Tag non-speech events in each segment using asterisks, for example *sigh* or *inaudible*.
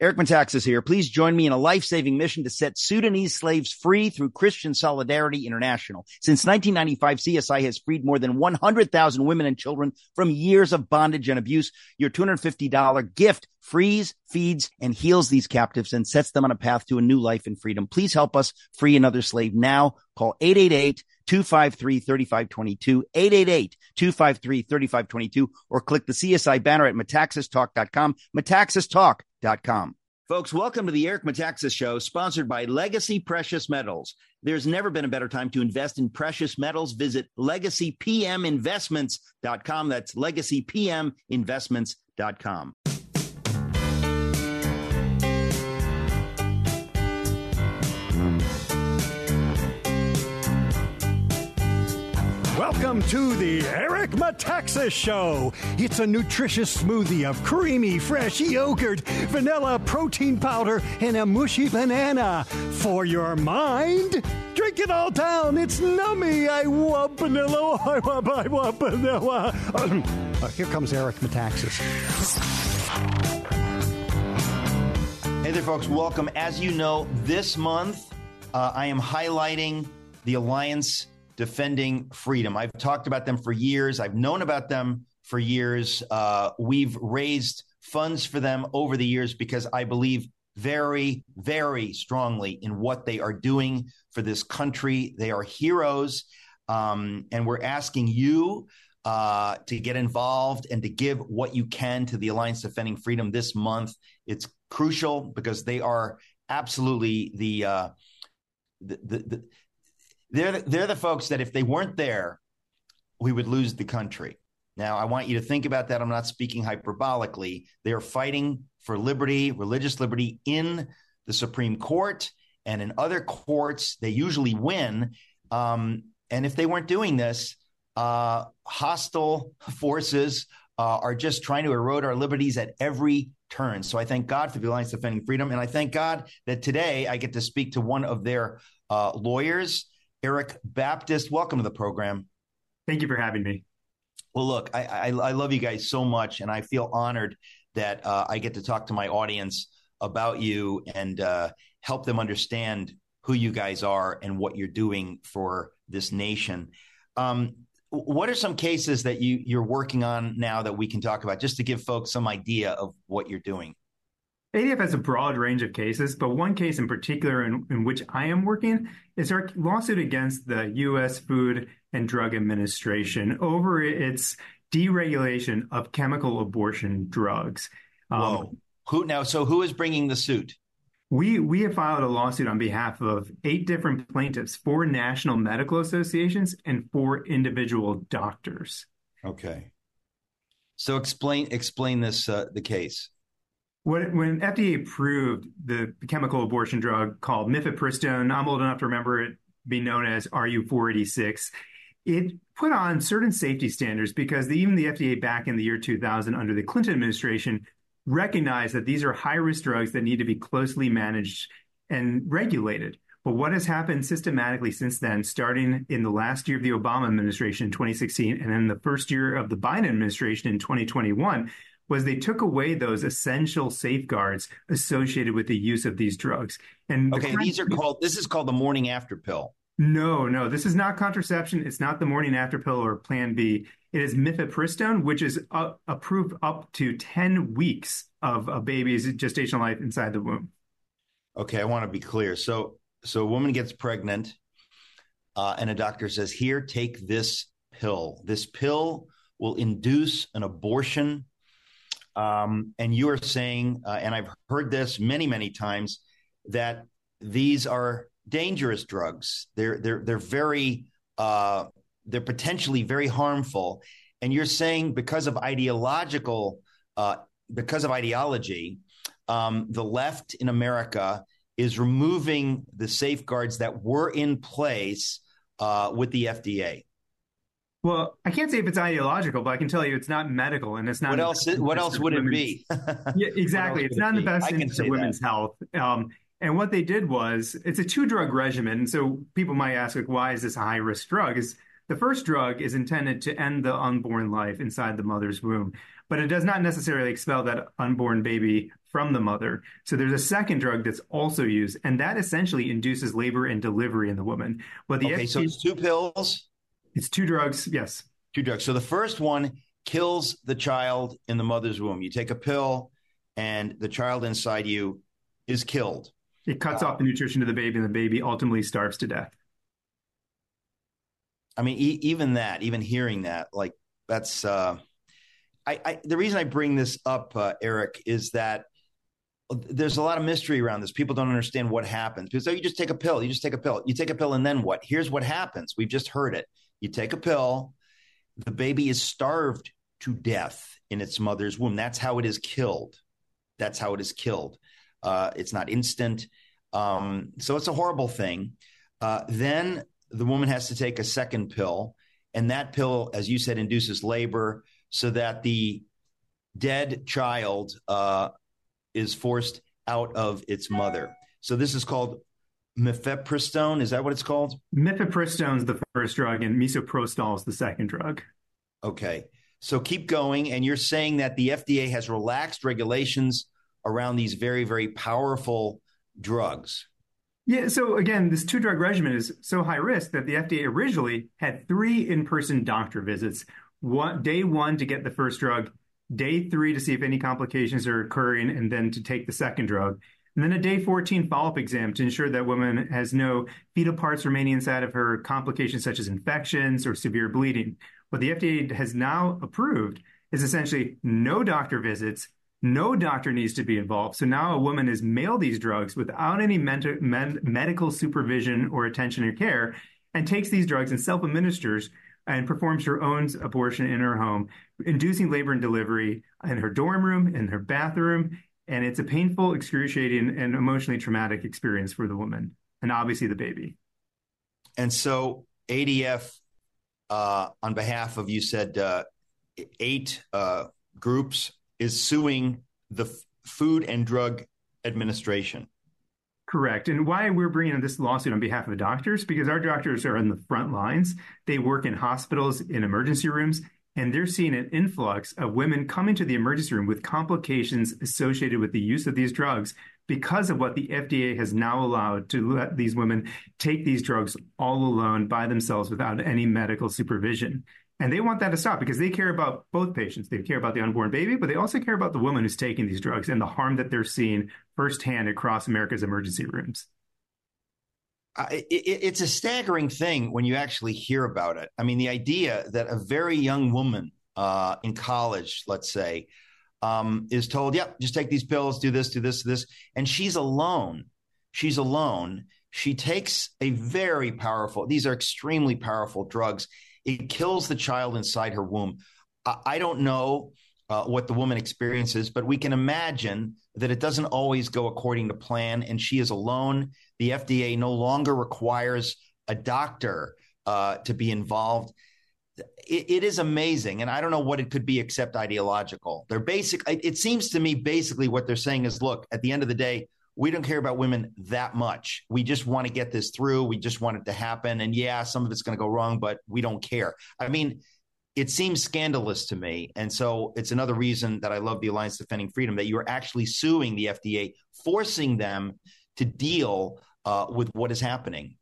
Eric Metaxas here. Please join me in a life-saving mission to set Sudanese slaves free through Christian Solidarity International. Since 1995, CSI has freed more than 100,000 women and children from years of bondage and abuse. Your $250 gift frees, feeds, and heals these captives and sets them on a path to a new life in freedom. Please help us free another slave now. Call 888 253 3522, 888 253 3522, or click the CSI banner at metaxastalk.com, metaxastalk.com. Folks, welcome to the Eric Metaxas Show, sponsored by Legacy Precious Metals. There's never been a better time to invest in precious metals. Visit legacypminvestments.com. That's legacypminvestments.com. Welcome to the Eric Metaxas Show. It's a nutritious smoothie of creamy, fresh yogurt, vanilla protein powder, and a mushy banana. For your mind, drink it all down. It's nummy. I want vanilla. *laughs* I want, I want vanilla. *clears throat* Uh, here comes Eric Metaxas. Hey there, folks. Welcome. As you know, this month uh, I am highlighting the Alliance defending freedom. I've talked about them for years. I've known about them for years. Uh, we've raised funds for them over the years because I believe very, very strongly in what they are doing for this country. They are heroes. Um, and we're asking you uh, to get involved and to give what you can to the Alliance Defending Freedom this month. It's crucial because they are absolutely the, uh, the, the, the they're they're the folks that if they weren't there, we would lose the country. Now, I want you to think about that. I'm not speaking hyperbolically. They are fighting for liberty, religious liberty in the Supreme Court and in other courts. They usually win. Um, and if they weren't doing this, uh, hostile forces uh, are just trying to erode our liberties at every turn. So I thank God for the Alliance Defending Freedom. And I thank God that today I get to speak to one of their uh, lawyers. Erik Baptist. Welcome to the program. Thank you for having me. Well, look, I, I, I love you guys so much, and I feel honored that uh, I get to talk to my audience about you and uh, help them understand who you guys are and what you're doing for this nation. Um, what are some cases that you you're working on now that we can talk about, just to give folks some idea of what you're doing? ADF has a broad range of cases, but one case in particular in, in, which I am working is our lawsuit against the U.S. Food and Drug Administration over its deregulation of chemical abortion drugs. Um, Whoa. Who now? So who is bringing the suit? We we have filed a lawsuit on behalf of eight different plaintiffs, four national medical associations, and four individual doctors. Okay. So explain explain this uh, the case. When, FDA approved the chemical abortion drug called mifepristone, I'm old enough to remember it being known as RU486. It put on certain safety standards because even the FDA back in the year 2000 under the Clinton administration recognized that these are high risk drugs that need to be closely managed and regulated. But what has happened systematically since then, starting in the last year of the Obama administration in 2016 and then the first year of the Biden administration in 2021, was they took away those essential safeguards associated with the use of these drugs. And okay, the these are called. This is called the morning after pill. No, no, this is not contraception. It's not the morning after pill or Plan B. It is mifepristone, which is uh, approved up to ten weeks of a baby's gestational life inside the womb. Okay, I want to be clear. So, so a woman gets pregnant, uh, and a doctor says, "Here, take this pill. This pill will induce an abortion um, and you are saying, uh, and I've heard this many, many times, that these are dangerous drugs. They're they're they're very uh, they're potentially very harmful. And you're saying because of ideological uh, because of ideology, um, the left in America is removing the safeguards that were in place uh, with the FDA. Well, I can't say if it's ideological, but I can tell you it's not medical, and it's not. What else? What else would it be? *laughs* yeah, *laughs* exactly. It's not in the best interest of women's that. health. Um, and what they did was, it's a two drug regimen. And so people might ask, like, why is this a high risk drug? Is the first drug is intended to end the unborn life inside the mother's womb, but it does not necessarily expel that unborn baby from the mother. So there's a second drug that's also used, and that essentially induces labor and delivery in the woman. Well, the okay, so it's two pills. It's two drugs. Yes, two drugs. So the first one kills the child in the mother's womb. You take a pill, and the child inside you is killed. It cuts uh, off the nutrition to the baby, and the baby ultimately starves to death. I mean, e- even that, even hearing that, like that's. Uh, I, I, the reason I bring this up, uh, Eric, is that there's a lot of mystery around this. People don't understand what happens because oh, you just take a pill, you just take a pill, you take a pill, and then what? Here's what happens. We've just heard it. You take a pill, the baby is starved to death in its mother's womb. That's how it is killed. That's how it is killed. Uh, it's not instant. Um, so it's a horrible thing. Uh, then the woman has to take a second pill. And that pill, as you said, induces labor so that the dead child uh, is forced out of its mother. So this is called mifepristone. Is that what it's called? Mifepristone is the first drug, and misoprostol is the second drug. Okay. So keep going. And you're saying that the FDA has relaxed regulations around these very, very powerful drugs. Yeah. So again, this two drug regimen is so high risk that the FDA originally had three in person doctor visits. One, day one to get the first drug, day three to see if any complications are occurring, and then to take the second drug. And then a day 14 follow up exam to ensure that woman has no fetal parts remaining inside of her, complications such as infections or severe bleeding. What the FDA has now approved is essentially no doctor visits, no doctor needs to be involved. So now a woman is mailed these drugs without any med- medical supervision or attention or care and takes these drugs and self administers and performs her own abortion in her home, inducing labor and delivery in her dorm room, in her bathroom. And it's a painful, excruciating, and emotionally traumatic experience for the woman and obviously the baby. And so ADF, uh, on behalf of, you said, uh, eight uh, groups is suing the F- Food and Drug Administration. Correct. And why we're bringing this lawsuit on behalf of the doctors, because our doctors are on the front lines. They work in hospitals, in emergency rooms, and they're seeing an influx of women coming to the emergency room with complications associated with the use of these drugs because of what the FDA has now allowed to let these women take these drugs all alone by themselves without any medical supervision. And they want that to stop because they care about both patients. They care about the unborn baby, but they also care about the woman who's taking these drugs and the harm that they're seeing firsthand across America's emergency rooms. It, it's a staggering thing when you actually hear about it. I mean, the idea that a very young woman uh, in college, let's say, um, is told, "Yep, just take these pills, do this, do this, do this," and she's alone. She's alone. She takes a very powerful. These are extremely powerful drugs it kills the child inside her womb. I, don't know uh, what the woman experiences, but we can imagine that it doesn't always go according to plan, and she is alone. The FDA no longer requires a doctor uh, to be involved. It, it is amazing, and I don't know what it could be except ideological. They're basic. It seems to me basically what they're saying is, look, at the end of the day, we don't care about women that much. We just want to get this through. We just want it to happen. And yeah, some of it's going to go wrong, but we don't care. I mean, it seems scandalous to me. And so it's another reason that I love the Alliance Defending Freedom that you're actually suing the FDA, forcing them to deal uh, with what is happening.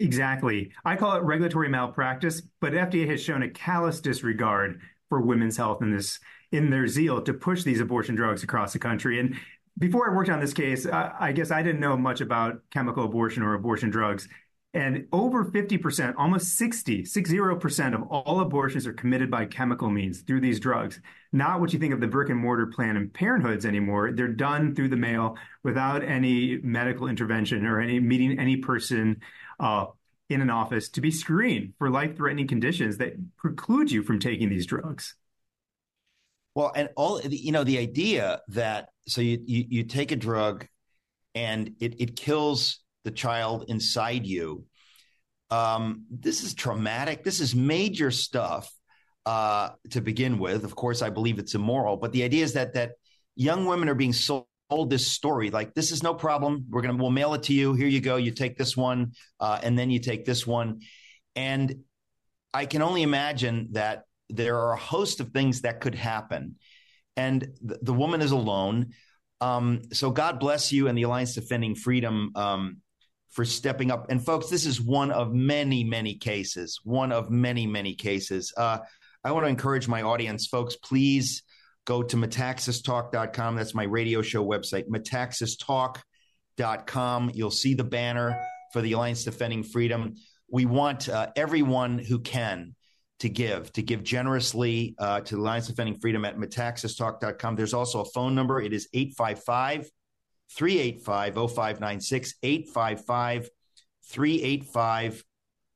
Exactly. I call it regulatory malpractice, but FDA has shown a callous disregard for women's health in this in their zeal to push these abortion drugs across the country. And before I worked on this case, I, I guess I didn't know much about chemical abortion or abortion drugs. And over 50%, almost 60, 60% of all abortions are committed by chemical means through these drugs. Not what you think of the brick and mortar Planned Parenthoods anymore. They're done through the mail without any medical intervention or any meeting any person uh, in an office to be screened for life threatening conditions that preclude you from taking these drugs. Well, and all you know, the idea that so you you, you take a drug and it it kills the child inside you. Um, this is traumatic. This is major stuff uh, to begin with. Of course, I believe it's immoral, but the idea is that that young women are being sold this story like this is no problem. We're gonna we'll mail it to you. Here you go. You take this one, uh, and then you take this one, and I can only imagine that there are a host of things that could happen. And the, the woman is alone. Um, so God bless you and the Alliance Defending Freedom um, for stepping up. And folks, this is one of many, many cases. One of many, many cases. Uh, I want to encourage my audience, folks. Please go to metaxastalk.com. That's my radio show website, metaxastalk.com. You'll see the banner for the Alliance Defending Freedom. We want uh, everyone who can to give, to give generously uh, to the Alliance Defending Freedom at metaxastalk.com. There's also a phone number. It is 855 385 0596, 855 385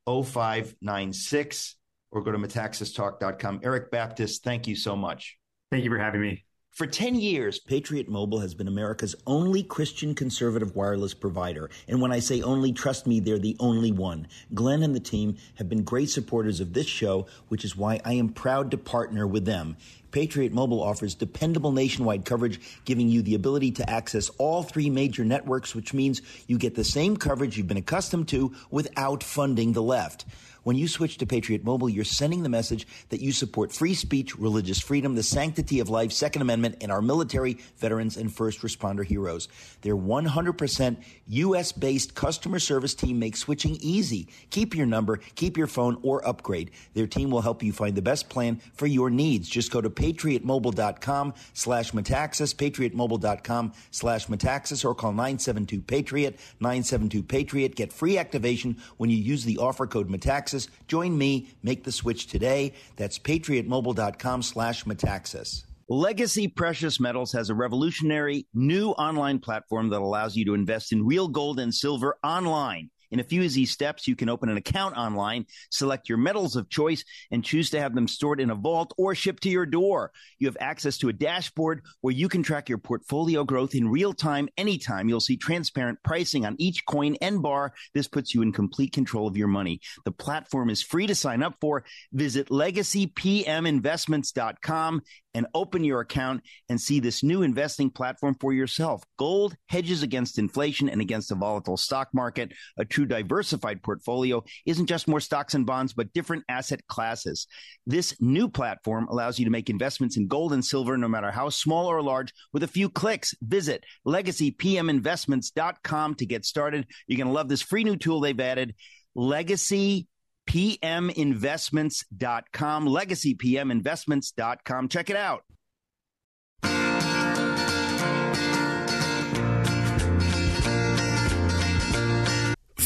0596, or go to metaxastalk.com. Erik Baptist, thank you so much. Thank you for having me. For 10 years, Patriot Mobile has been America's only Christian conservative wireless provider. And when I say only, trust me, they're the only one. Glenn and the team have been great supporters of this show, which is why I am proud to partner with them. Patriot Mobile offers dependable nationwide coverage, giving you the ability to access all three major networks, which means you get the same coverage you've been accustomed to without funding the left. When you switch to Patriot Mobile, you're sending the message that you support free speech, religious freedom, the sanctity of life, Second Amendment, and our military, veterans, and first responder heroes. Their 100% U.S. based customer service team makes switching easy. Keep your number, keep your phone, or upgrade. Their team will help you find the best plan for your needs. Just go to patriotmobile.com slash metaxas, patriotmobile.com slash metaxas, or call 972 Patriot, 972 Patriot. Get free activation when you use the offer code metaxas Join me. Make the switch today. That's patriotmobile.com slash metaxas. Legacy Precious Metals has a revolutionary new online platform that allows you to invest in real gold and silver online. In a few easy steps, you can open an account online, select your metals of choice, and choose to have them stored in a vault or shipped to your door. You have access to a dashboard where you can track your portfolio growth in real time, anytime. You'll see transparent pricing on each coin and bar. This puts you in complete control of your money. The platform is free to sign up for. Visit legacypminvestments.com and open your account and see this new investing platform for yourself. Gold hedges against inflation and against a volatile stock market. A true diversified portfolio isn't just more stocks and bonds, but different asset classes. This new platform allows you to make investments in gold and silver, no matter how small or large, with a few clicks. Visit legacypminvestments.com to get started. You're going to love this free new tool they've added. Legacy pminvestments.com, legacypminvestments.com. Check it out.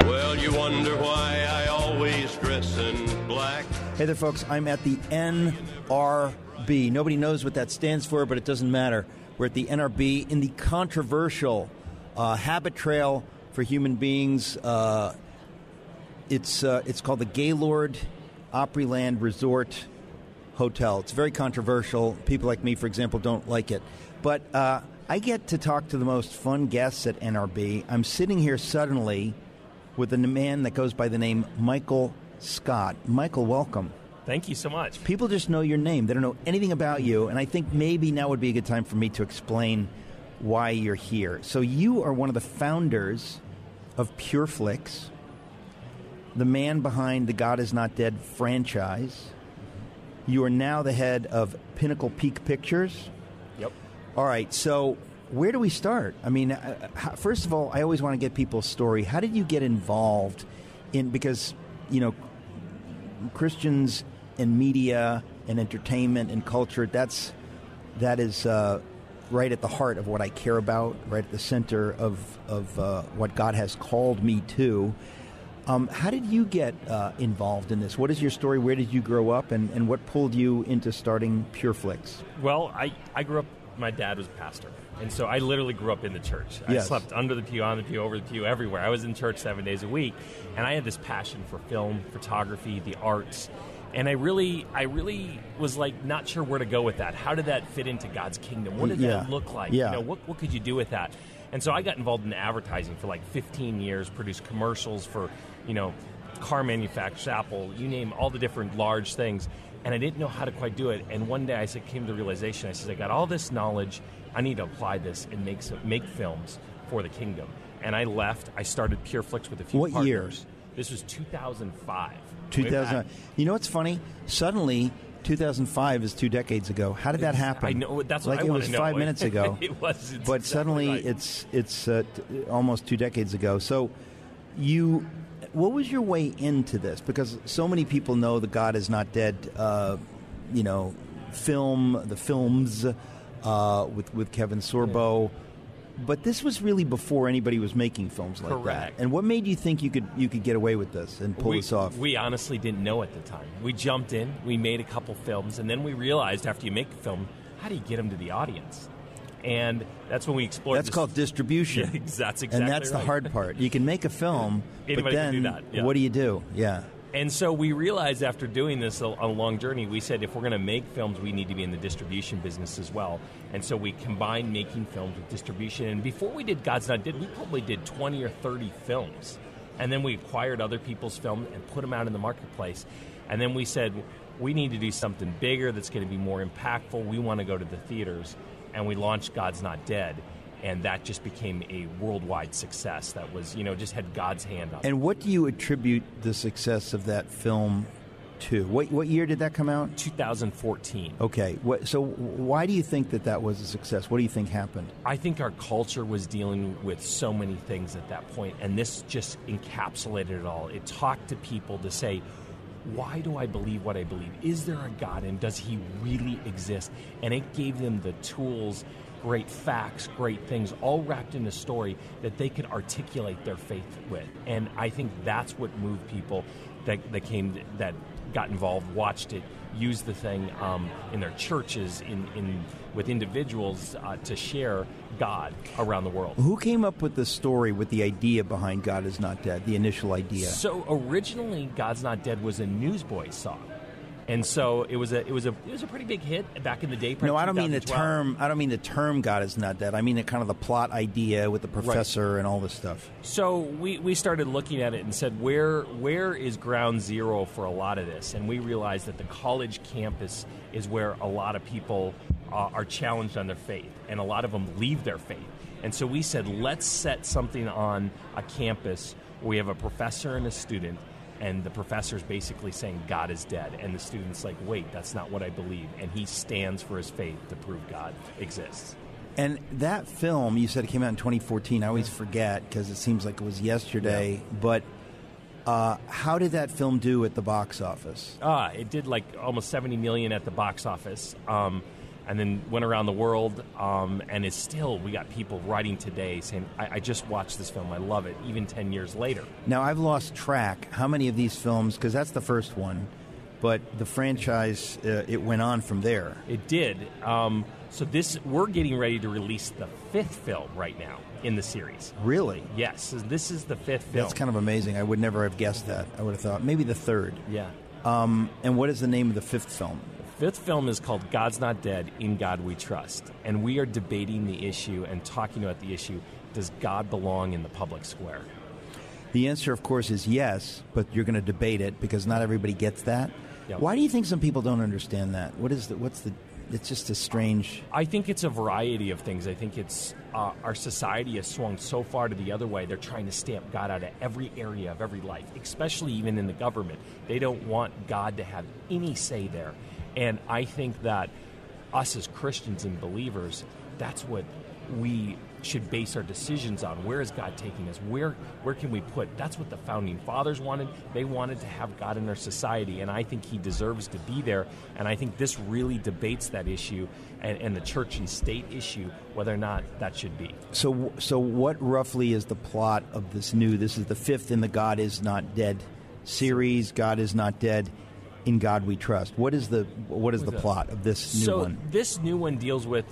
Well, you wonder why I always dress in black. Hey there, folks. I'm at the NRB. Nobody knows what that stands for, but it doesn't matter. We're at the NRB in the controversial uh, Habitrail for Human Beings. Uh, it's uh, it's called the Gaylord Opryland Resort Hotel. It's very controversial. People like me, for example, don't like it. But uh, I get to talk to the most fun guests at NRB. I'm sitting here suddenly with a man that goes by the name Michael Scott. Michael, welcome. Thank you so much. People just know your name. They don't know anything about you, and I think maybe now would be a good time for me to explain why you're here. So you are one of the founders of PureFlix, the man behind the God Is Not Dead franchise. You are now the head of Pinnacle Peak Pictures. Yep. All right, so where do we start? I mean, uh, first of all, I always want to get people's story. How did you get involved in because you know Christians and media and entertainment and culture that's that is uh, right at the heart of what I care about, right at the center of of uh, what God has called me to. Um, how did you get uh, involved in this? What is your story? Where did you grow up, and, and what pulled you into starting PureFlix? Well, I, I grew up. My dad was a pastor, and so I literally grew up in the church. I Yes. slept under the pew, on the pew, over the pew, everywhere. I was in church seven days a week, and I had this passion for film, photography, the arts, and I really, I really was like not sure where to go with that. How did that fit into God's kingdom? What did Yeah. that look like? Yeah. You know, what what could you do with that? And so I got involved in advertising for like 15 years, produced commercials for, you know, car manufacturers, Apple, you name all the different large things. And I didn't know how to quite do it. And one day I said, came to the realization, I said, I got all this knowledge, I need to apply this and make some, make films for the kingdom. And I left. I started PureFlix with a few What partners. year? This was 2005. 2000. back. You know what's funny? Suddenly, 2005 is two decades ago. How did that happen? I know that's what like it was know. five minutes ago. *laughs* it was. but exactly suddenly right. it's it's uh, t- almost two decades ago. So you, what was your way into this? Because so many people know the God is not dead. Uh, you know, film the films uh, with with Kevin Sorbo. But this was really before anybody was making films like Correct. that. And what made you think you could you could get away with this and pull we, this off? We honestly didn't know at the time. We jumped in, we made a couple films, and then we realized after you make a film, how do you get them to the audience? And that's when we explored. That's this- called distribution. *laughs* Yeah, that's exactly and that's the hard part. You can make a film, *laughs* but then do yeah. what do you do? Yeah. And so we realized after doing this a, a long journey, we said if we're going to make films, we need to be in the distribution business as well. And so we combined making films with distribution. And before we did God's Not Dead, we probably did 20 or 30 films. And then we acquired other people's films and put them out in the marketplace. And then we said, we need to do something bigger that's going to be more impactful. We want to go to the theaters. And we launched God's Not Dead. And that just became a worldwide success that was, you know, just had God's hand on it. And what do you attribute the success of that film to? What what year did that come out? 2014. Okay. What, so why do you think that that was a success? What do you think happened? I think our culture was dealing with so many things at that point, and this just encapsulated it all. It talked to people to say, why do I believe what I believe? Is there a God, and does He really exist? And it gave them the tools, great facts, great things, all wrapped in a story that they could articulate their faith with. And I think that's what moved people that, that came, that got involved, watched it, used the thing um, in their churches, in, in with individuals uh, to share God around the world. Who came up with the story with the idea behind God is not dead? The initial idea. So originally, "God's Not Dead" was a Newsboys song, and so it was a it was a it was a pretty big hit back in the day. no, I don't mean the term. I don't mean the term God is not dead. I mean the kind of the plot idea with the professor and all this stuff. So we, we started looking at it and said, where where is ground zero for a lot of this? And we realized that the college campus is where a lot of people uh, are challenged on their faith, and a lot of them leave their faith. And so we said, let's set something on a campus where we have a professor and a student, and the professor's basically saying God is dead, and the student's like, wait, that's not what I believe, and he stands for his faith to prove God exists. And that film, you said it came out in 2014. I always forget because it seems like it was yesterday. But uh, how did that film do at the box office? Ah, it did like almost 70 million at the box office. Um, and then went around the world, um, and is still. We got people writing today saying, I, "I just watched this film. I love it." Even ten years later, Now, I've lost track how many of these films, because that's the first one, but the franchise, uh, it went on from there. it did. Um, So this we're getting ready to release the fifth film right now in the series. Really? Yes, this is the fifth film. That's kind of amazing. I would never have guessed that. I would have thought maybe the third. yeah. Um, and what is the name of the fifth film? Fifth film is called God's Not Dead, In God We Trust. And we are debating the issue and talking about the issue does God belong in the public square? The answer, of course, is yes, but you're going to debate it because not everybody gets that. Yep. Why do you think some people don't understand that? What is the, what's the? It's just a strange. I think it's a variety of things. I think it's uh, our society has swung so far to the other way. They're trying to stamp God out of every area of every life, especially even in the government. They don't want God to have any say there. And I think that us as Christians and believers, that's what we should base our decisions on. Where is God taking us? Where where can we put? That's what the founding fathers wanted. They wanted to have God in their society, and I think He deserves to be there. And I think this really debates that issue and, and the church and state issue, whether or not that should be. So, so what roughly is the plot of this new? This is the fifth in the God is not dead series. God is not dead. In God we trust. What is the what is the that? plot of this new one? so one? this new one deals with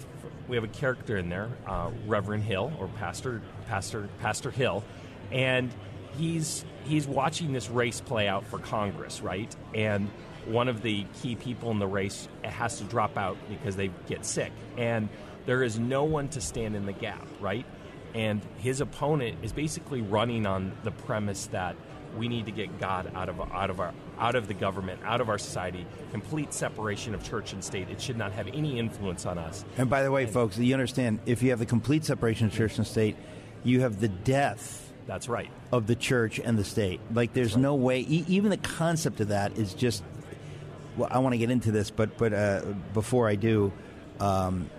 we have a character in there, uh, Reverend Hill or Pastor Pastor Pastor Hill, and he's he's watching this race play out for Congress, right? And one of the key people in the race has to drop out because they get sick, and there is no one to stand in the gap, right? And his opponent is basically running on the premise that we need to get God out of out of our out of the government, out of our society, complete separation of church and state. It should not have any influence on us. And by the way, folks, you understand if you have the complete separation of church and state, you have the death That's right. of the church and the state. Like, there's no way. E- even the concept of that is just. Well, I want to get into this, but but uh, before I do, um,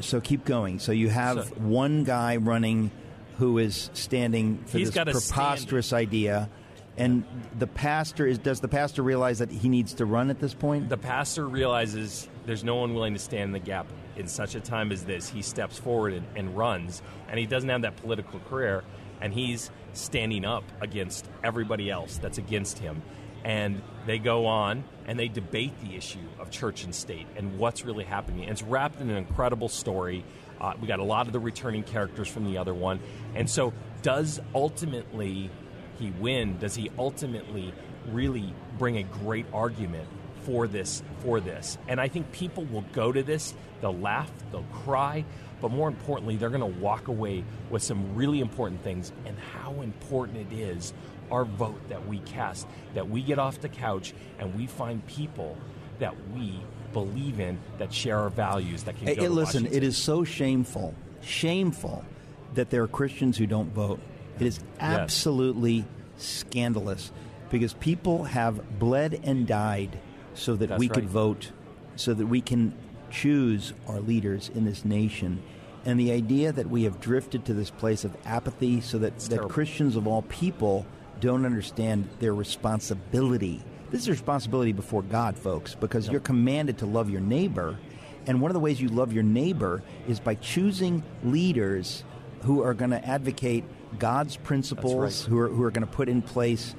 so keep going. So you have So- one guy running who is standing for this preposterous idea, and the pastor is. Does the pastor realize that he needs to run at this point? The pastor realizes there's no one willing to stand in the gap in such a time as this. He steps forward and, and runs, and he doesn't have that political career, and he's standing up against everybody else that's against him. And they go on and they debate the issue of church and state and what's really happening. And it's wrapped in an incredible story. Uh, we got a lot of the returning characters from the other one. And so, does ultimately he win? Does he ultimately really bring a great argument for this for this? And I think people will go to this, they'll laugh, they'll cry, but more importantly, they're going to walk away with some really important things and how important it is our vote that we cast, that we get off the couch and we find people that we believe in that share our values that can Hey, go hey, to listen, Washington. it is so shameful, shameful that there are Christians who don't vote. It is absolutely scandalous because people have bled and died so that That's we could right. vote, so that we can choose our leaders in this nation. And the idea that we have drifted to this place of apathy so that, that terrible. Christians of all people don't understand their responsibility. This is a responsibility before God, folks, because you're commanded to love your neighbor. And one of the ways you love your neighbor is by choosing leaders who are going to advocate God's principles, right. who are, who are going to put in place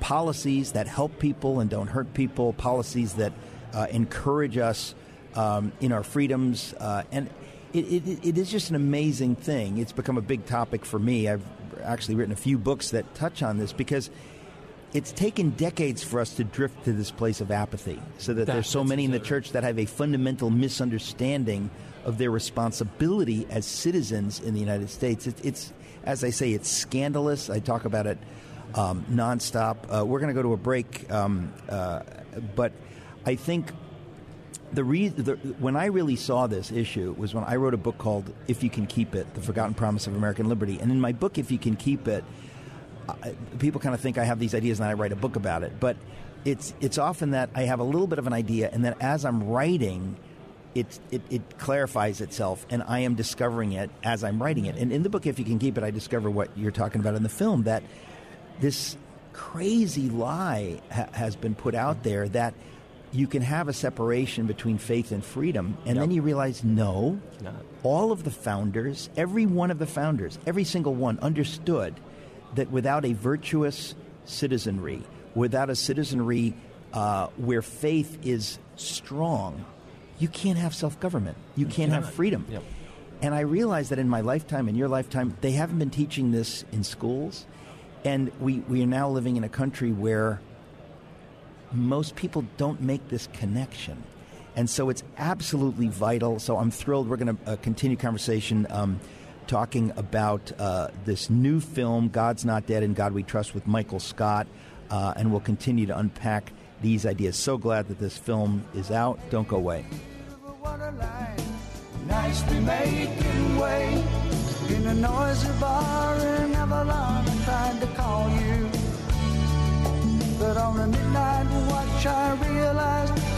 policies that help people and don't hurt people, policies that uh, encourage us um, in our freedoms. Uh, and it, it, it is just an amazing thing. It's become a big topic for me. I've actually written a few books that touch on this because it's taken decades for us to drift to this place of apathy so that That- there's so many in the church that have a fundamental misunderstanding of their responsibility as citizens in the United States. It, it's, as I say, it's scandalous. I talk about it um, nonstop. Uh, we're going to go to a break, um, uh, but I think the, re- the when I really saw this issue was when I wrote a book called "If You Can Keep It: The Forgotten Promise of American Liberty." And in my book, "If You Can Keep It," I- people kind of think I have these ideas and I write a book about it, but it's it's often that I have a little bit of an idea, and then as I'm writing, it, it it clarifies itself, and I am discovering it as I'm writing it. And in the book, if you can keep it, I discover what you're talking about in the film that this crazy lie ha- has been put out there that you can have a separation between faith and freedom, and then you realize no, all of the founders, every one of the founders, every single one understood that without a virtuous citizenry, without a citizenry uh, where faith is strong, you can't have self government. You can't have freedom. Yep. And I realized that in my lifetime, in your lifetime, they haven't been teaching this in schools. And we, we are now living in a country where most people don't make this connection. And so it's absolutely vital. So I'm thrilled. We're going to uh, continue conversation um, talking about uh, this new film, God's Not Dead and God We Trust, with Michael Scott. Uh, and we'll continue to unpack these ideas. So glad that this film is out. Don't go away. Nicely making way in a noisy bar in Avalon. I tried to call you, but on a midnight watch I realized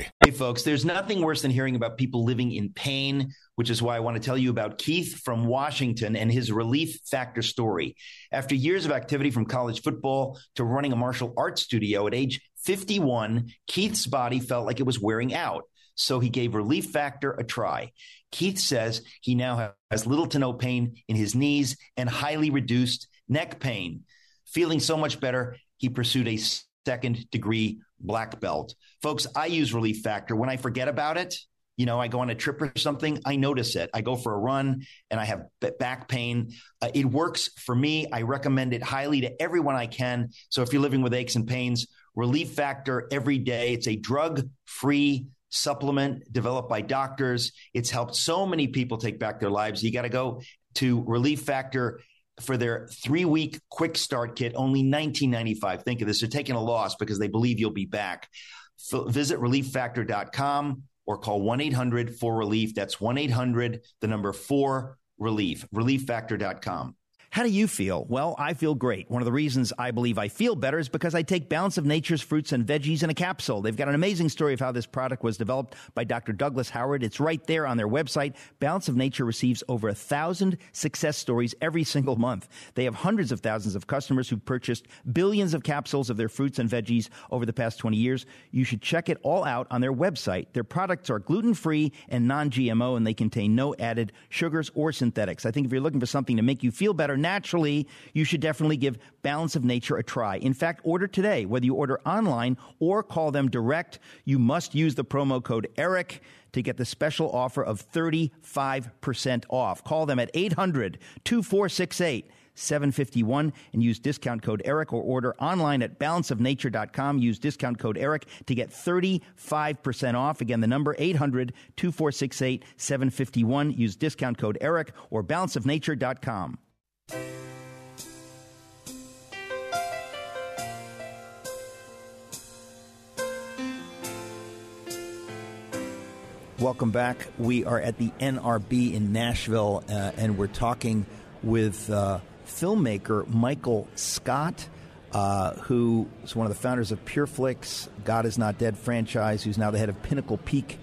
Hey, folks, there's nothing worse than hearing about people living in pain, which is why I want to tell you about Keith from Washington and his relief factor story. After years of activity from college football to running a martial arts studio at age 51, Keith's body felt like it was wearing out. So he gave Relief Factor a try. Keith says he now has little to no pain in his knees and highly reduced neck pain. Feeling so much better, he pursued a second degree black belt. Folks, I use Relief Factor. When I forget about it, you know, I go on a trip or something, I notice it. I go for a run and I have back pain. Uh, it works for me. I recommend it highly to everyone I can. So if you're living with aches and pains, Relief Factor every day. It's a drug free supplement developed by doctors. It's helped so many people take back their lives. You got to go to Relief Factor for their three week quick start kit, only $19.95. Think of this. They're taking a loss because they believe you'll be back. So visit relieffactor.com or call 1 800 4 relief. That's 1 800, the number 4 relief, relieffactor.com. How do you feel? Well, I feel great. One of the reasons I believe I feel better is because I take Balance of Nature's fruits and veggies in a capsule. They've got an amazing story of how this product was developed by Dr. Douglas Howard. It's right there on their website. Balance of Nature receives over a thousand success stories every single month. They have hundreds of thousands of customers who've purchased billions of capsules of their fruits and veggies over the past 20 years. You should check it all out on their website. Their products are gluten free and non GMO, and they contain no added sugars or synthetics. I think if you're looking for something to make you feel better, naturally, you should definitely give Balance of Nature a try. In fact, order today. Whether you order online or call them direct, you must use the promo code ERIC to get the special offer of 35% off. Call them at 800 2468 751 and use discount code ERIC or order online at balanceofnature.com. Use discount code ERIC to get 35% off. Again, the number 800 2468 751. Use discount code ERIC or balanceofnature.com. Welcome back. We are at the NRB in Nashville, uh, and we're talking with uh, filmmaker Michael Scott, uh, who is one of the founders of PureFlix, God Is Not Dead franchise, who's now the head of Pinnacle Peak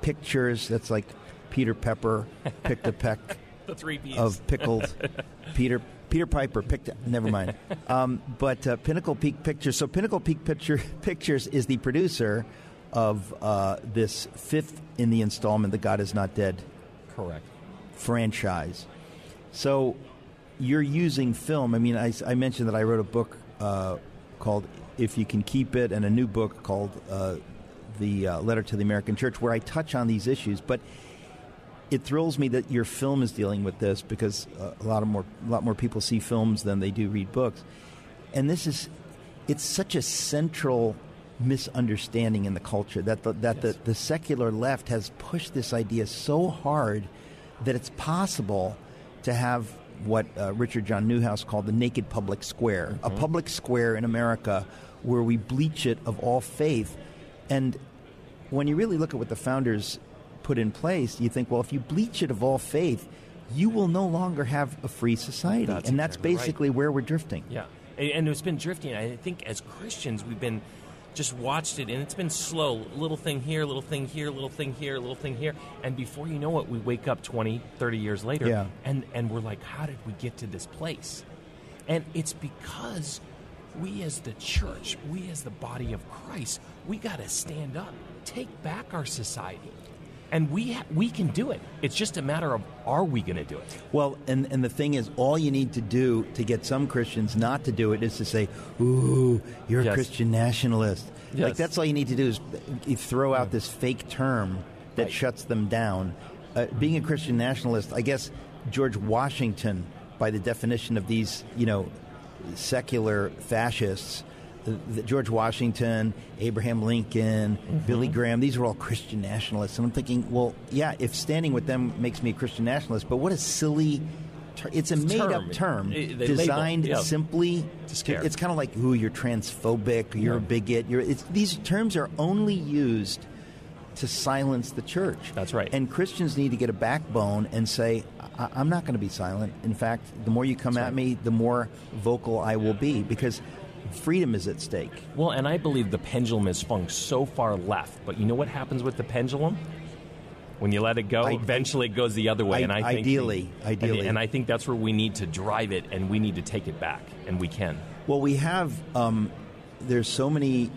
Pictures. That's like Peter Pepper, Pick the Peck. The three of pickled *laughs* Peter Peter Piper picked. Never mind. Um, but uh, Pinnacle Peak Pictures. So Pinnacle Peak Picture Pictures is the producer of uh, this fifth in the installment, "The God Is Not Dead" Correct. franchise. So you're using film. I mean, I, I mentioned that I wrote a book uh, called "If You Can Keep It" and a new book called uh, "The uh, Letter to the American Church," where I touch on these issues, but it thrills me that your film is dealing with this because uh, a lot of more a lot more people see films than they do read books, and this is it's such a central misunderstanding in the culture that the, that the, the secular left has pushed this idea so hard that it's possible to have what uh, Richard John Neuhaus called the naked public square, a public square in America where we bleach it of all faith, and when you really look at what the founders put in place, you think, well, if you bleach it of all faith, you will no longer have a free society. That's and that's exactly right. basically where we're drifting. Yeah, and, and it's been drifting. I think as Christians, we've been just watched it, and it's been slow. Little thing here, little thing here, little thing here, little thing here, and before you know it, we wake up 20, 30 years later, Yeah. and and we're like, how did we get to this place? And it's because we as the church, we as the body of Christ, we got to stand up, take back our society. And we ha- we can do it. It's just a matter of are we going to do it? Well, and, and the thing is, all you need to do to get some Christians not to do it is to say, ooh, you're a Christian nationalist. Like, that's all you need to do is you throw out this fake term that Right. shuts them down. Uh, being a Christian nationalist, I guess George Washington, by the definition of these, you know, secular fascists, George Washington, Abraham Lincoln, mm-hmm. Billy Graham, these are all Christian nationalists. And I'm thinking, well, yeah, if standing with them makes me a Christian nationalist, but what a silly ter- it's a made up term. It- they label, designed yeah. simply To scare. it's kind of like ooh you're transphobic you're a bigot you're it's, these terms are only used to silence the church That's right. and christians need to get a backbone and say I- i'm not going to be silent in fact the more you come That's at right. me the more vocal i will be because freedom is at stake Well, and I believe the pendulum has swung so far left, but you know what happens with the pendulum? When you let it go, I- eventually it goes the other way. I- and I think ideally- ideally. and I think that's where we need to drive it, and we need to take it back, and we can. Well, we have. Um, there's so many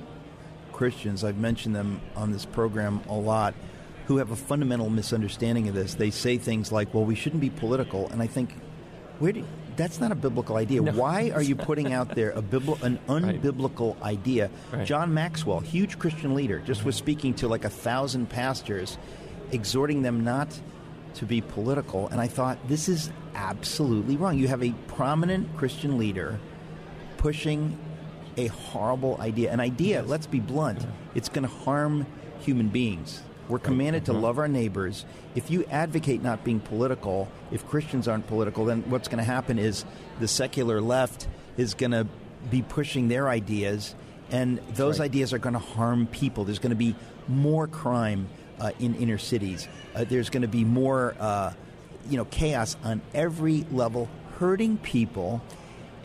Christians. I've mentioned them on this program a lot, who have a fundamental misunderstanding of this. They say things like, "Well, we shouldn't be political," and I think, where do, that's not a biblical idea. No. Why are you putting out there a bibl- an *laughs* unbiblical idea? Right. John Maxwell, huge Christian leader, just was speaking to like a thousand pastors, exhorting them not to be political. And I thought, this is absolutely wrong. You have a prominent Christian leader pushing a horrible idea. An idea, let's be blunt, it's going to harm human beings. We're commanded to love our neighbors. If you advocate not being political, if Christians aren't political, then what's going to happen is the secular left is going to be pushing their ideas, and those right. ideas are going to harm people. There's going to be more crime uh, in inner cities. Uh, there's going to be more, uh, you know, chaos on every level, hurting people,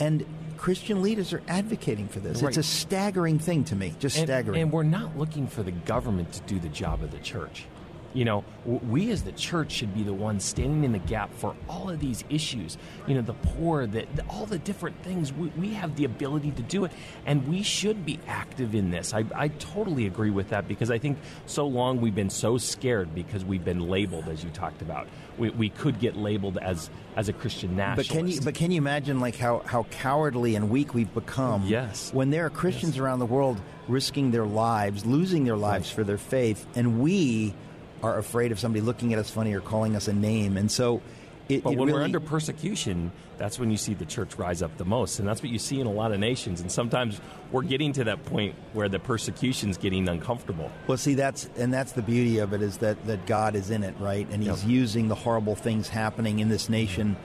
and Christian leaders are advocating for this. Right. It's a staggering thing to me, just and, staggering. And we're not looking for the government to do the job of the church. You know, we as the church should be the ones standing in the gap for all of these issues. You know, the poor, the, the- all the different things. We, we have the ability to do it, and we should be active in this. I, I totally agree with that because I think so long we've been so scared because we've been labeled, as you talked about. We, we could get labeled as as a Christian nationalist. but can you but can you imagine like how, how cowardly and weak we've become? Yes. When there are Christians around the world risking their lives, losing their lives for their faith, and we are afraid of somebody looking at us funny or calling us a name, and so it, But it when we're under persecution, that's when you see the church rise up the most. And that's what you see in a lot of nations. And sometimes we're getting to that point where the persecution's getting uncomfortable. Well, see, that's and that's the beauty of it is that that God is in it, right? And He's Yep. using the horrible things happening in this nation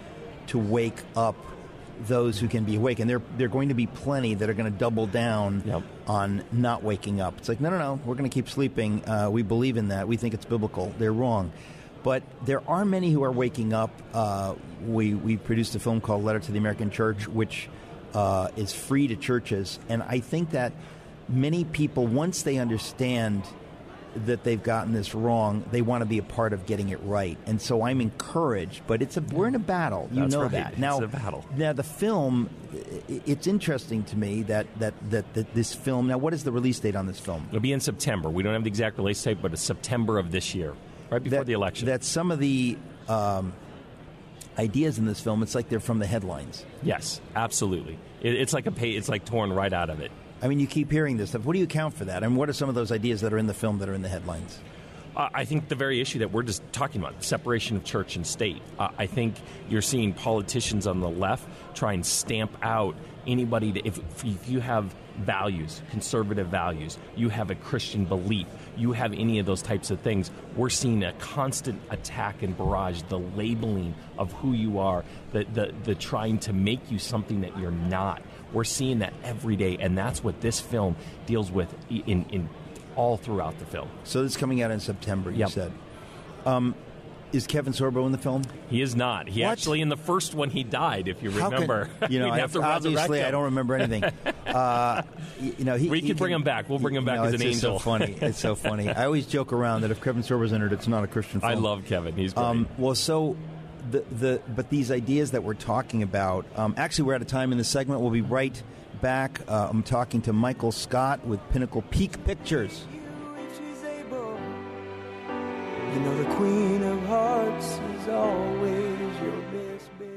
to wake up those who can be awake, and there there are going to be plenty that are going to double down Yep. on not waking up. It's like no, no, no, we're going to keep sleeping. Uh, we believe in that. We think it's biblical. They're wrong. But there are many who are waking up. Uh, we we produced a film called Letter to the American Church, which uh, is free to churches, and I think that many people, once they understand that they've gotten this wrong, they want to be a part of getting it right. And so I'm encouraged, but it's a we're in a battle. You That's know right. that. It's Now a battle. Now the film it's interesting to me that, that that that this film Now what is the release date on this film? It'll be in September. We don't have the exact release date, but it's September of this year, right before that, the election. That some of the um, ideas in this film, it's like they're from the headlines. yes, absolutely. It, it's like a pay, it's like torn right out of it. I mean, you keep hearing this stuff. What do you account for that? And what are some of those ideas that are in the film that are in the headlines? Uh, I think the very issue that we're just talking about, separation of church and state. Uh, I think you're seeing politicians on the left try and stamp out anybody that, if, if you have values, conservative values, you have a Christian belief, you have any of those types of things, we're seeing a constant attack and barrage, the labeling of who you are, the, the, the trying to make you something that you're not. We're seeing that every day, and that's what this film deals with in, in all throughout the film. So this is coming out in September. You Yep. said. Um, is Kevin Sorbo in the film? He is not. He What? actually, in the first one, he died. If you How can- remember, *laughs* you know, *laughs* I, have to resurrect obviously I don't remember anything. *laughs* uh, you know, he, We can bring him back. We'll bring him you back know, as an angel. So funny. It's so funny. I always joke around that if Kevin Sorbo's in it, it's not a Christian film. I love Kevin. He's great. Um, well, so the the but these ideas that we're talking about. Um, actually, we're out of time in this segment. We'll be right back. Uh, I'm talking to Michael Scott with Pinnacle Peak Pictures. You know the Queen of Hearts is always your best bet.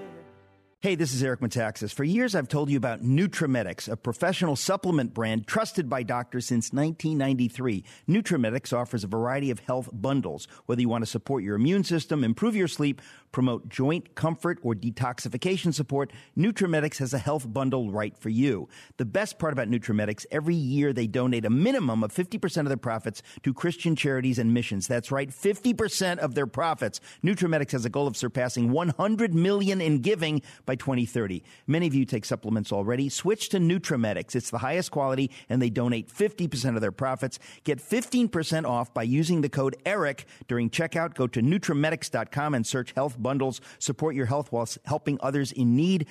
Hey, this is Eric Metaxas. For years, I've told you about Nutramedix, a professional supplement brand trusted by doctors since 1993. Nutramedix offers a variety of health bundles. Whether you want to support your immune system, improve your sleep, promote joint comfort, or detoxification support, Nutramedix has a health bundle right for you. The best part about Nutramedix, every year they donate a minimum of 50% of their profits to Christian charities and missions. That's right, 50% of their profits. Nutramedix has a goal of surpassing 100 million in giving by 2030. Many of you take supplements already. Switch to Nutramedix. It's the highest quality and they donate 50% of their profits. Get 15% off by using the code ERIC during checkout. Go to nutramedix.com and search health bundles. Support your health while helping others in need.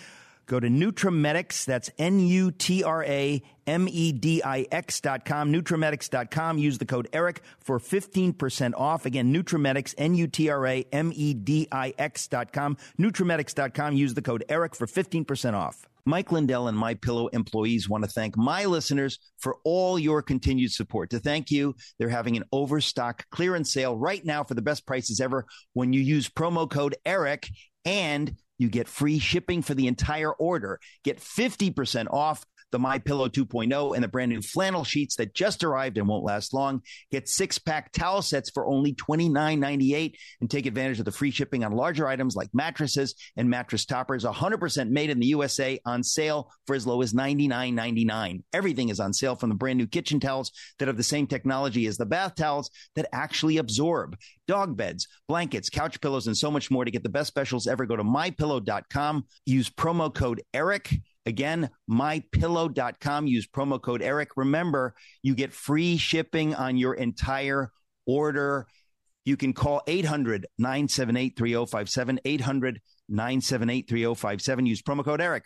Go to Nutramedix, that's N U T R A M E D I X dot com. Use the code ERIC for 15% off. Again, Nutramedix, N U T R A M E D I X dot com, Nutramedix dot com. Use the code ERIC for 15% off. Mike Lindell and My Pillow employees want to thank my listeners for all your continued support. To thank you, they're having an overstock clearance sale right now for the best prices ever when you use promo code ERIC and you get free shipping for the entire order. Get 50% off the My Pillow 2.0 and the brand new flannel sheets that just arrived and won't last long. Get six pack towel sets for only $29.98 and take advantage of the free shipping on larger items like mattresses and mattress toppers. 100% made in the USA on sale for as low as $99.99. Everything is on sale from the brand new kitchen towels that have the same technology as the bath towels that actually absorb dog beds, blankets, couch pillows, and so much more. To get the best specials ever, go to mypillow.com. Use promo code ERIC. Again, mypillow.com. Use promo code ERIC. Remember, you get free shipping on your entire order. You can call 800 978 3057. 800 978 3057. Use promo code ERIC.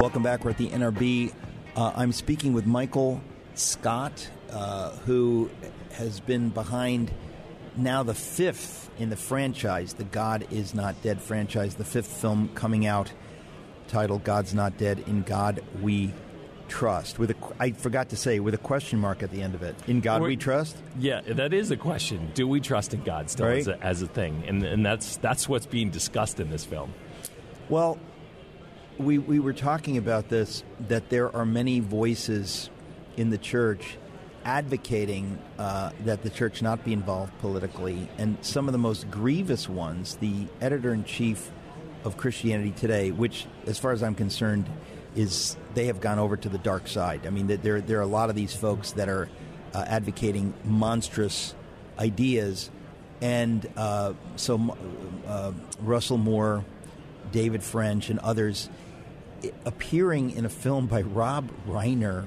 Welcome back. We're at the NRB. Uh, I'm speaking with Michael Scott, uh, who has been behind now the fifth in the franchise, the God Is Not Dead franchise, the fifth film coming out titled God's Not Dead, In God We Trust. With a, I forgot to say, with a question mark at the end of it. In God We're- We Trust? Yeah, that is a question. Do we trust in God still Right. as, a, as a thing? And, and that's that's what's being discussed in this film. Well, we, we were talking about this that there are many voices in the church advocating uh, that the church not be involved politically, and some of the most grievous ones, the editor in chief of Christianity Today, which, as far as I'm concerned, is they have gone over to the dark side. I mean, there there are a lot of these folks that are uh, advocating monstrous ideas, and uh, so uh, Russell Moore, David French, and others appearing in a film by Rob Reiner.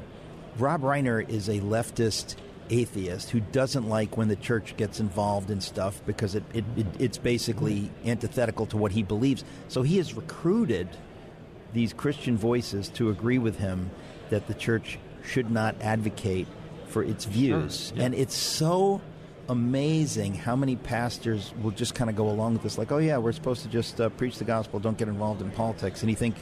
Rob Reiner is a leftist atheist who doesn't like when the church gets involved in stuff because it, it, it it's basically antithetical to what he believes. So he has recruited these Christian voices to agree with him that the church should not advocate for its views. yeah. And it's so amazing how many pastors will just kind of go along with this, like, oh, yeah, we're supposed to just uh, preach the gospel, don't get involved in politics. And you think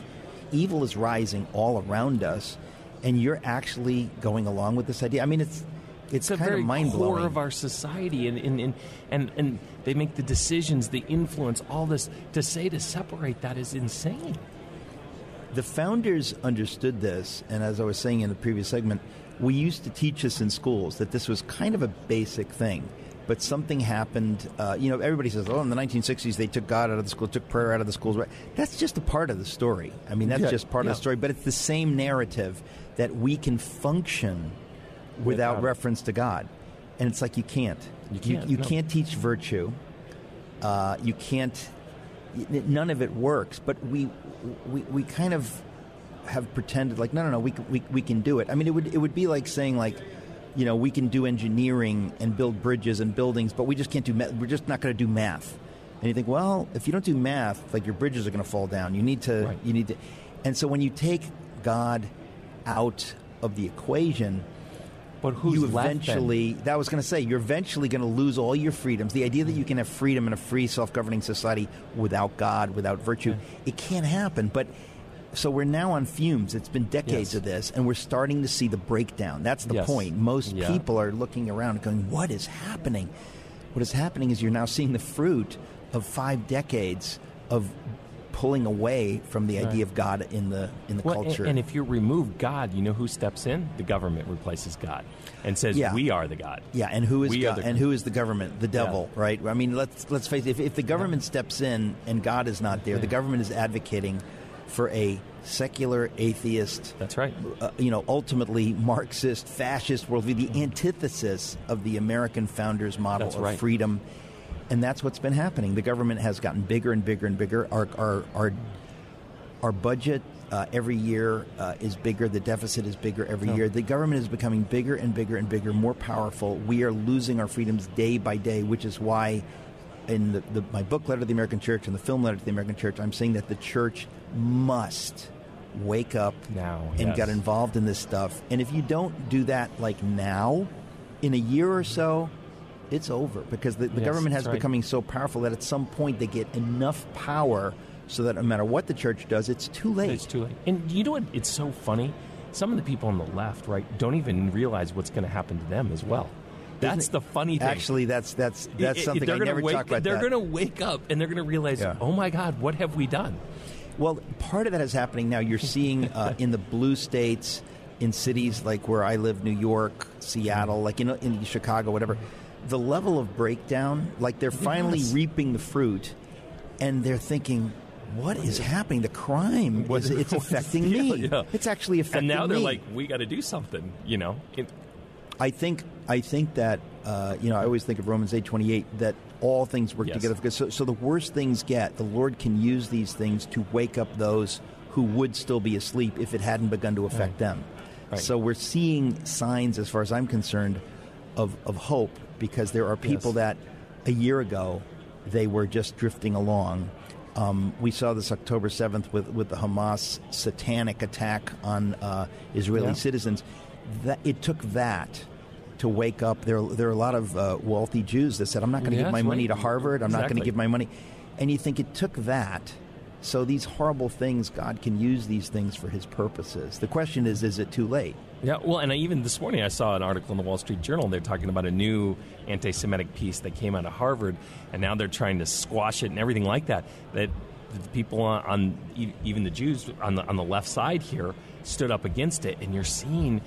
evil is rising all around us, and you're actually going along with this idea. I mean, it's. It's, It's kind of mind blowing. core of our society, and, and, and, and, and they make the decisions, the influence, all this. To say to separate that is insane. The founders understood this, and as I was saying in the previous segment, we used to teach this in schools that this was kind of a basic thing. But something happened. Uh, you know, everybody says, "Oh, in the 1960s, they took God out of the school, took prayer out of the schools." Right? That's just a part of the story. I mean, that's Yeah, just part of the story. But it's the same narrative that we can function without, Without- reference to God, and it's like you can't. You can't, You, no. can't teach virtue. Uh, you can't. None of it works. But we, we, we kind of have pretended like no, no, no. We, can- we, we can do it. I mean, it would it would be like saying like, you know, we can do engineering and build bridges and buildings, but we just can't do. Ma- we're just not going to do math. And you think, well, if you don't do math, like your bridges are going to fall down. You need to. Right. You need to. And so when you take God out of the equation, But who's you eventually that was going to say you're eventually going to lose all your freedoms the idea that you mm. can have freedom in a free self-governing society without god without virtue it can't happen but so we're now on fumes it's been decades Yes. of this and we're starting to see the breakdown that's the Yes. point most Yeah. people are looking around and going what is happening what is happening is you're now seeing the fruit of five decades of pulling away from the idea of god in the in the Well, culture And, if you remove God, you know who steps in? The government replaces God and says, Yeah. "We are the God." Yeah, and who is We go- are the- and who is the government? The devil, right? I mean, let's let's face it. If, if the government steps in and God is not there, the government is advocating for a secular atheist. That's right. Uh, you know, ultimately Marxist, fascist worldview, the antithesis of the American founders' model That's of right. freedom, and that's what's been happening. The government has gotten bigger and bigger and bigger. Our our our our budget uh, every year uh, is bigger. The deficit is bigger every year. The government is becoming bigger and bigger and bigger, more powerful. We are losing our freedoms day by day, which is why, in the, the, my book letter to the American Church and the film letter to the American Church, I'm saying that the church must wake up Now, and yes. get involved in this stuff. And if you don't do that, like now, in a year or so, it's over because the, the Yes, government has right. becoming so powerful that at some point they get enough power so that no matter what the church does, it's too late. It's too late. And you know what? It's so funny. Some of the people on the left, right, don't even realize what's going to happen to them as well. That's the funny thing. Actually, that's that's that's something they're I never wake, talk about. They're going to wake up and they're going to realize, Yeah. oh my God, what have we done? Well, part of that is happening now. You're seeing uh, *laughs* in the blue states, in cities like where I live, New York, Seattle, like in, in Chicago, whatever, the level of breakdown, like they're finally Yes. reaping the fruit, and they're thinking, what is happening? The crime *laughs* What- is it's affecting *laughs* yeah, me. yeah. It's actually affecting me. And now they're me. like, we got to do something, you know? It, I think I think that uh, you know I always think of Romans eight twenty eight that all things work Yes. together because so, so the worse things get, the Lord can use these things to wake up those who would still be asleep if it hadn't begun to affect them. Right. So we're seeing signs, as far as I'm concerned, of of hope because there are people Yes. that a year ago they were just drifting along. Um, we saw this October 7th with, with the Hamas satanic attack on uh, Israeli Yeah. citizens. That it took that to wake up. There, there are a lot of uh, wealthy Jews that said, "I'm not going to Yeah, give my that's money to Harvard. I'm not going to give my money." And you think it took that. So these horrible things, God can use these things for His purposes. The question is, is it too late? Yeah, well, and I, even this morning I saw an article in the Wall Street Journal. They're talking about a new anti-Semitic piece that came out of Harvard, and now they're trying to squash it and everything like that. That the people on, on even the Jews on the on the left side here stood up against it, and you're seeing.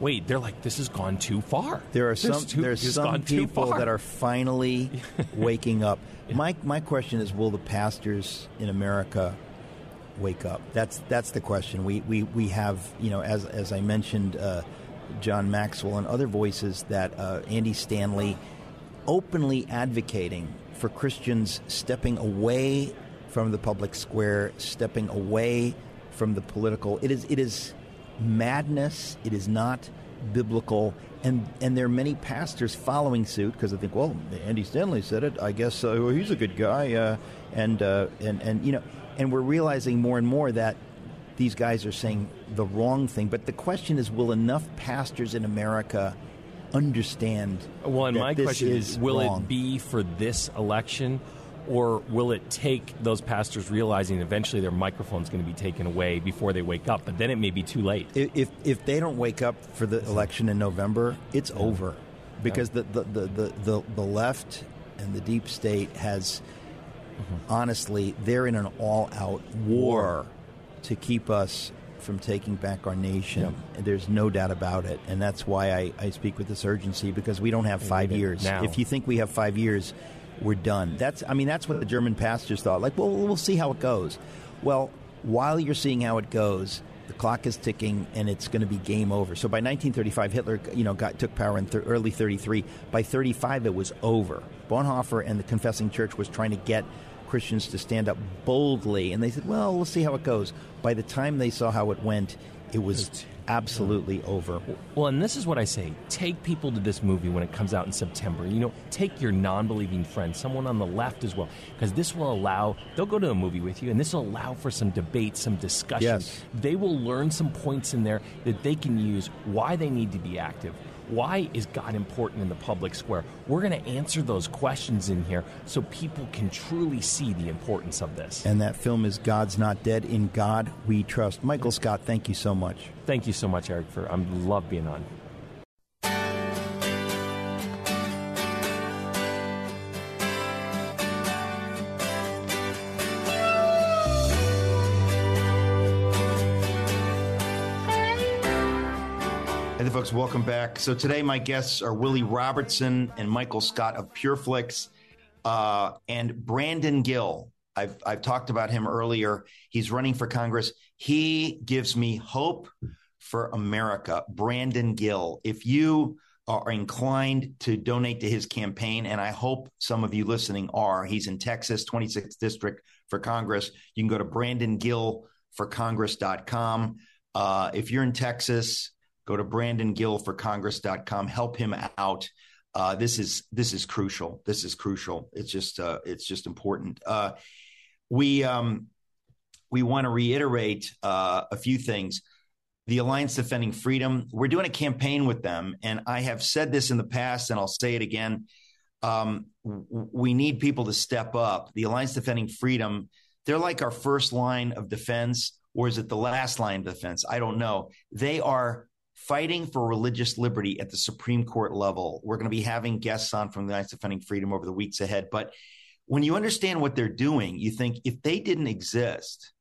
Wait, they're like, this has gone too far. There are This some too- there's some people that are finally *laughs* waking up. My my question is, will the pastors in America wake up? That's that's the question. We we, we have you know as as I mentioned, uh, John Maxwell and other voices that uh, Andy Stanley openly advocating for Christians stepping away from the public square, stepping away from the political. It is it is madness. It is not biblical. And and there are many pastors following suit because they think, well, Andy Stanley said it. I guess uh, well, he's a good guy. Uh, and uh, and and you know, and we're realizing more and more that these guys are saying the wrong thing. But the question is, will enough pastors in America understand? Well, and my question is, will wrong? it be for this election, or will it take those pastors realizing eventually their microphone's going to be taken away before they wake up? But then it may be too late. If, if they don't wake up for the election in November, it's over, because the, the, the, the, the, the left and the deep state has, mm-hmm. honestly, they're in an all-out war to keep us from taking back our nation. There's no doubt about it, and that's why I, I speak with this urgency because we don't have five years. now. If you think we have five years, we're done. That's I mean that's what the German pastors thought. Like, well, we'll see how it goes. Well, while you're seeing how it goes, the clock is ticking and it's going to be game over. So by 1935, Hitler, you know, got took power in th- early 33. By 35, it was over. Bonhoeffer and the Confessing Church was trying to get Christians to stand up boldly, and they said, "Well, we'll see how it goes." By the time they saw how it went, it was absolutely over. Well, and this is what I say take people to this movie when it comes out in September. You know, take your non believing friend, someone on the left as well, because this will allow, they'll go to a movie with you, and this will allow for some debate, some discussion. Yes. They will learn some points in there that they can use why they need to be active. Why is God important in the public square? We're going to answer those questions in here so people can truly see the importance of this. And that film is God's Not Dead. In God We Trust. Michael Scott, thank you so much. Thank you so much, Eric, for I love being on. Welcome back. So today, my guests are Willie Robertson and Michael Scott of PureFlix, uh, and Brandon Gill. I've I've talked about him earlier. He's running for Congress. He gives me hope for America. Brandon Gill. If you are inclined to donate to his campaign, and I hope some of you listening are, he's in Texas, 26th district for Congress. You can go to Brandon Gill brandongillforcongress.com. Uh, if you're in Texas, go to brandongillforcongress.com. Help him out. Uh, this is this is crucial. This is crucial. It's just uh, it's just important. Uh, we um, we want to reiterate uh, a few things. The Alliance Defending Freedom. We're doing a campaign with them, and I have said this in the past, and I'll say it again. Um, we need people to step up. The Alliance Defending Freedom. They're like our first line of defense, or is it the last line of defense? I don't know. They are fighting for religious liberty at the Supreme Court level. We're going to be having guests on from the Alliance Defending Freedom over the weeks ahead. But when you understand what they're doing, you think if they didn't exist,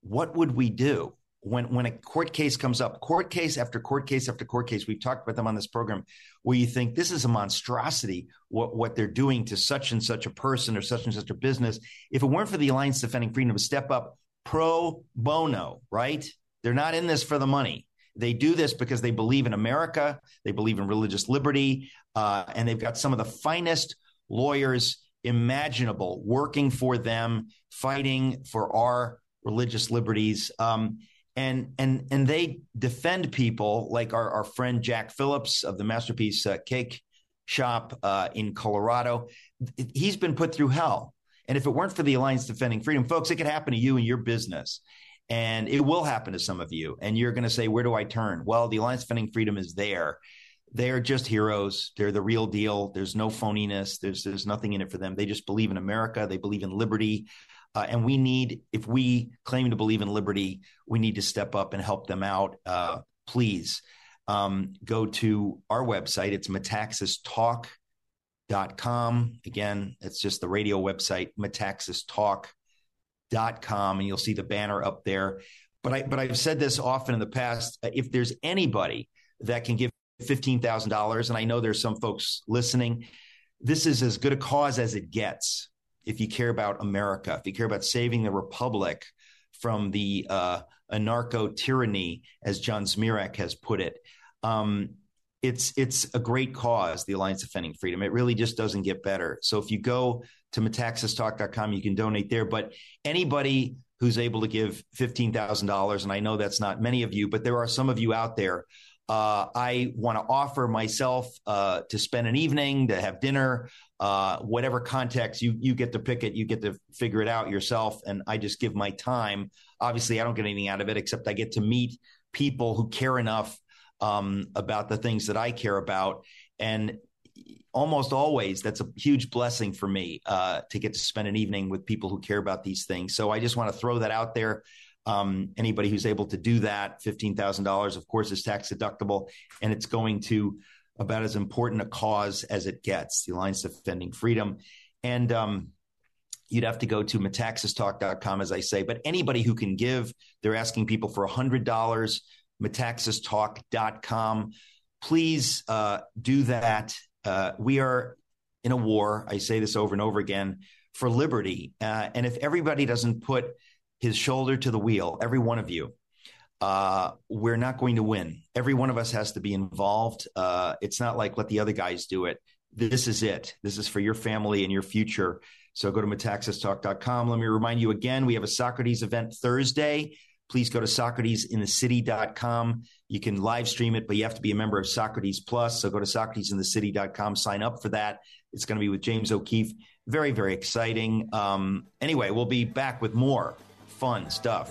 what would we do? When, when a court case comes up, court case after court case after court case, we've talked about them on this program, where you think this is a monstrosity, what, what they're doing to such and such a person or such and such a business. If it weren't for the Alliance Defending Freedom to step up pro bono, right? They're not in this for the money. They do this because they believe in America, they believe in religious liberty, uh, and they've got some of the finest lawyers imaginable working for them, fighting for our religious liberties. Um, and and and they defend people like our, our friend Jack Phillips of the Masterpiece uh, Cake Shop uh, in Colorado. He's been put through hell. And if it weren't for the Alliance Defending Freedom, folks, it could happen to you and your business. And it will happen to some of you. And you're going to say, where do I turn? Well, the Alliance Defending Freedom is there. They're just heroes. They're the real deal. There's no phoniness. There's there's nothing in it for them. They just believe in America. They believe in liberty. Uh, and we need, if we claim to believe in liberty, we need to step up and help them out. Uh, please um, go to our website. It's metaxastalk.com. Again, it's just the radio website, metaxastalk.com com and you'll see the banner up there. But I but I've said this often in the past. If there's anybody that can give fifteen thousand dollars, and I know there's some folks listening, this is as good a cause as it gets. If you care about America, if you care about saving the republic from the uh, anarcho tyranny, as John Zmirak has put it, um, it's it's a great cause. The Alliance Defending Freedom. It really just doesn't get better. So if you go to metaxastalk.com. You can donate there. But anybody who's able to give $15,000, and I know that's not many of you, but there are some of you out there. Uh, I want to offer myself uh, to spend an evening, to have dinner, uh, whatever context you you get to pick it, you get to figure it out yourself, and I just give my time. Obviously, I don't get anything out of it except I get to meet people who care enough um, about the things that I care about, and almost always that's a huge blessing for me uh, to get to spend an evening with people who care about these things. So I just want to throw that out there. Um, anybody who's able to do that, fifteen thousand dollars, of course, is tax deductible, and it's going to about as important a cause as it gets. The Alliance Defending Freedom, and um, you'd have to go to metaxastalk.com, as I say. But anybody who can give, they're asking people for hundred dollars. Metaxastalk.com. Please uh, do that uh, we are in a war. I say this over and over again for liberty. Uh, and if everybody doesn't put his shoulder to the wheel, every one of you, uh, we're not going to win. Every one of us has to be involved. Uh, it's not like let the other guys do it. This is it. This is for your family and your future. So go to metaxastalk.com. Let me remind you again, we have a Socrates event Thursday please go to socratesinthecity.com. You can live stream it, but you have to be a member of Socrates Plus. So go to socratesinthecity.com, sign up for that. It's going to be with James O'Keefe. Very, very exciting. Um, anyway, we'll be back with more fun stuff.